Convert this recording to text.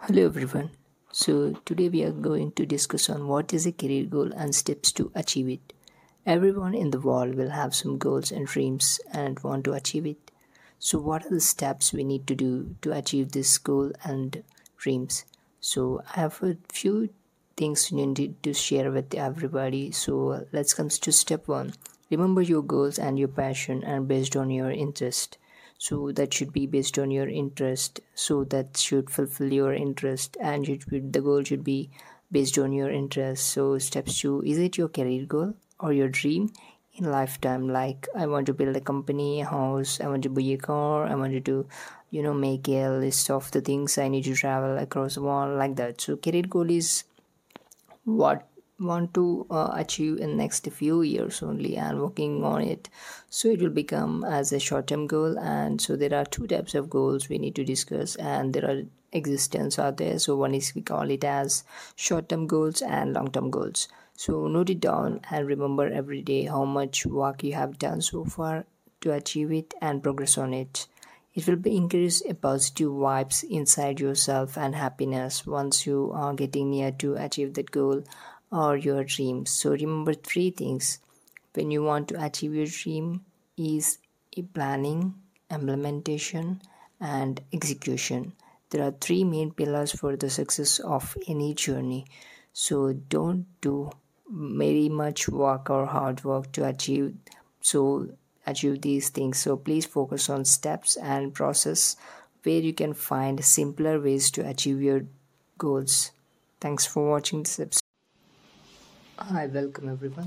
Hello everyone. So today we are going to discuss on what is a career goal and steps to achieve it. Everyone in the world will have some goals and dreams and want to achieve it. So what are the steps we need to do to achieve this goal and dreams? So I have a few things we need to share with everybody. So let's come to step 1. Remember your goals and your passion and based on your interest so that should be based on your interest. So that should fulfill your interest and should, the goal should be based on your interest. So steps two is it your career goal or your dream? In lifetime like i want to build a company a house i want to buy a car i wanted to you know make a list of the things i need to travel across the world like that. So career goal is what want to uh, achieve in next few years only and working on it. So it will become as a short-term goal. And so there are two types of goals we need to discuss. And there are existence out there. So one is we call it as short-term goals and long-term goals. So note it down and remember every day how much work you have done so far to achieve it and progress on it. It will be increase a positive vibes inside yourself and happiness once you are getting near to achieve that goal or your dreams so remember three things. When you want to achieve your dream is planning implementation and execution. There are three main pillars for the success of any journey. So don't do very much work or hard work to achieve so achieve these things. So please focus on steps and process where you can find simpler ways to achieve your goals. Thanks for watching this episode Hi, welcome everyone.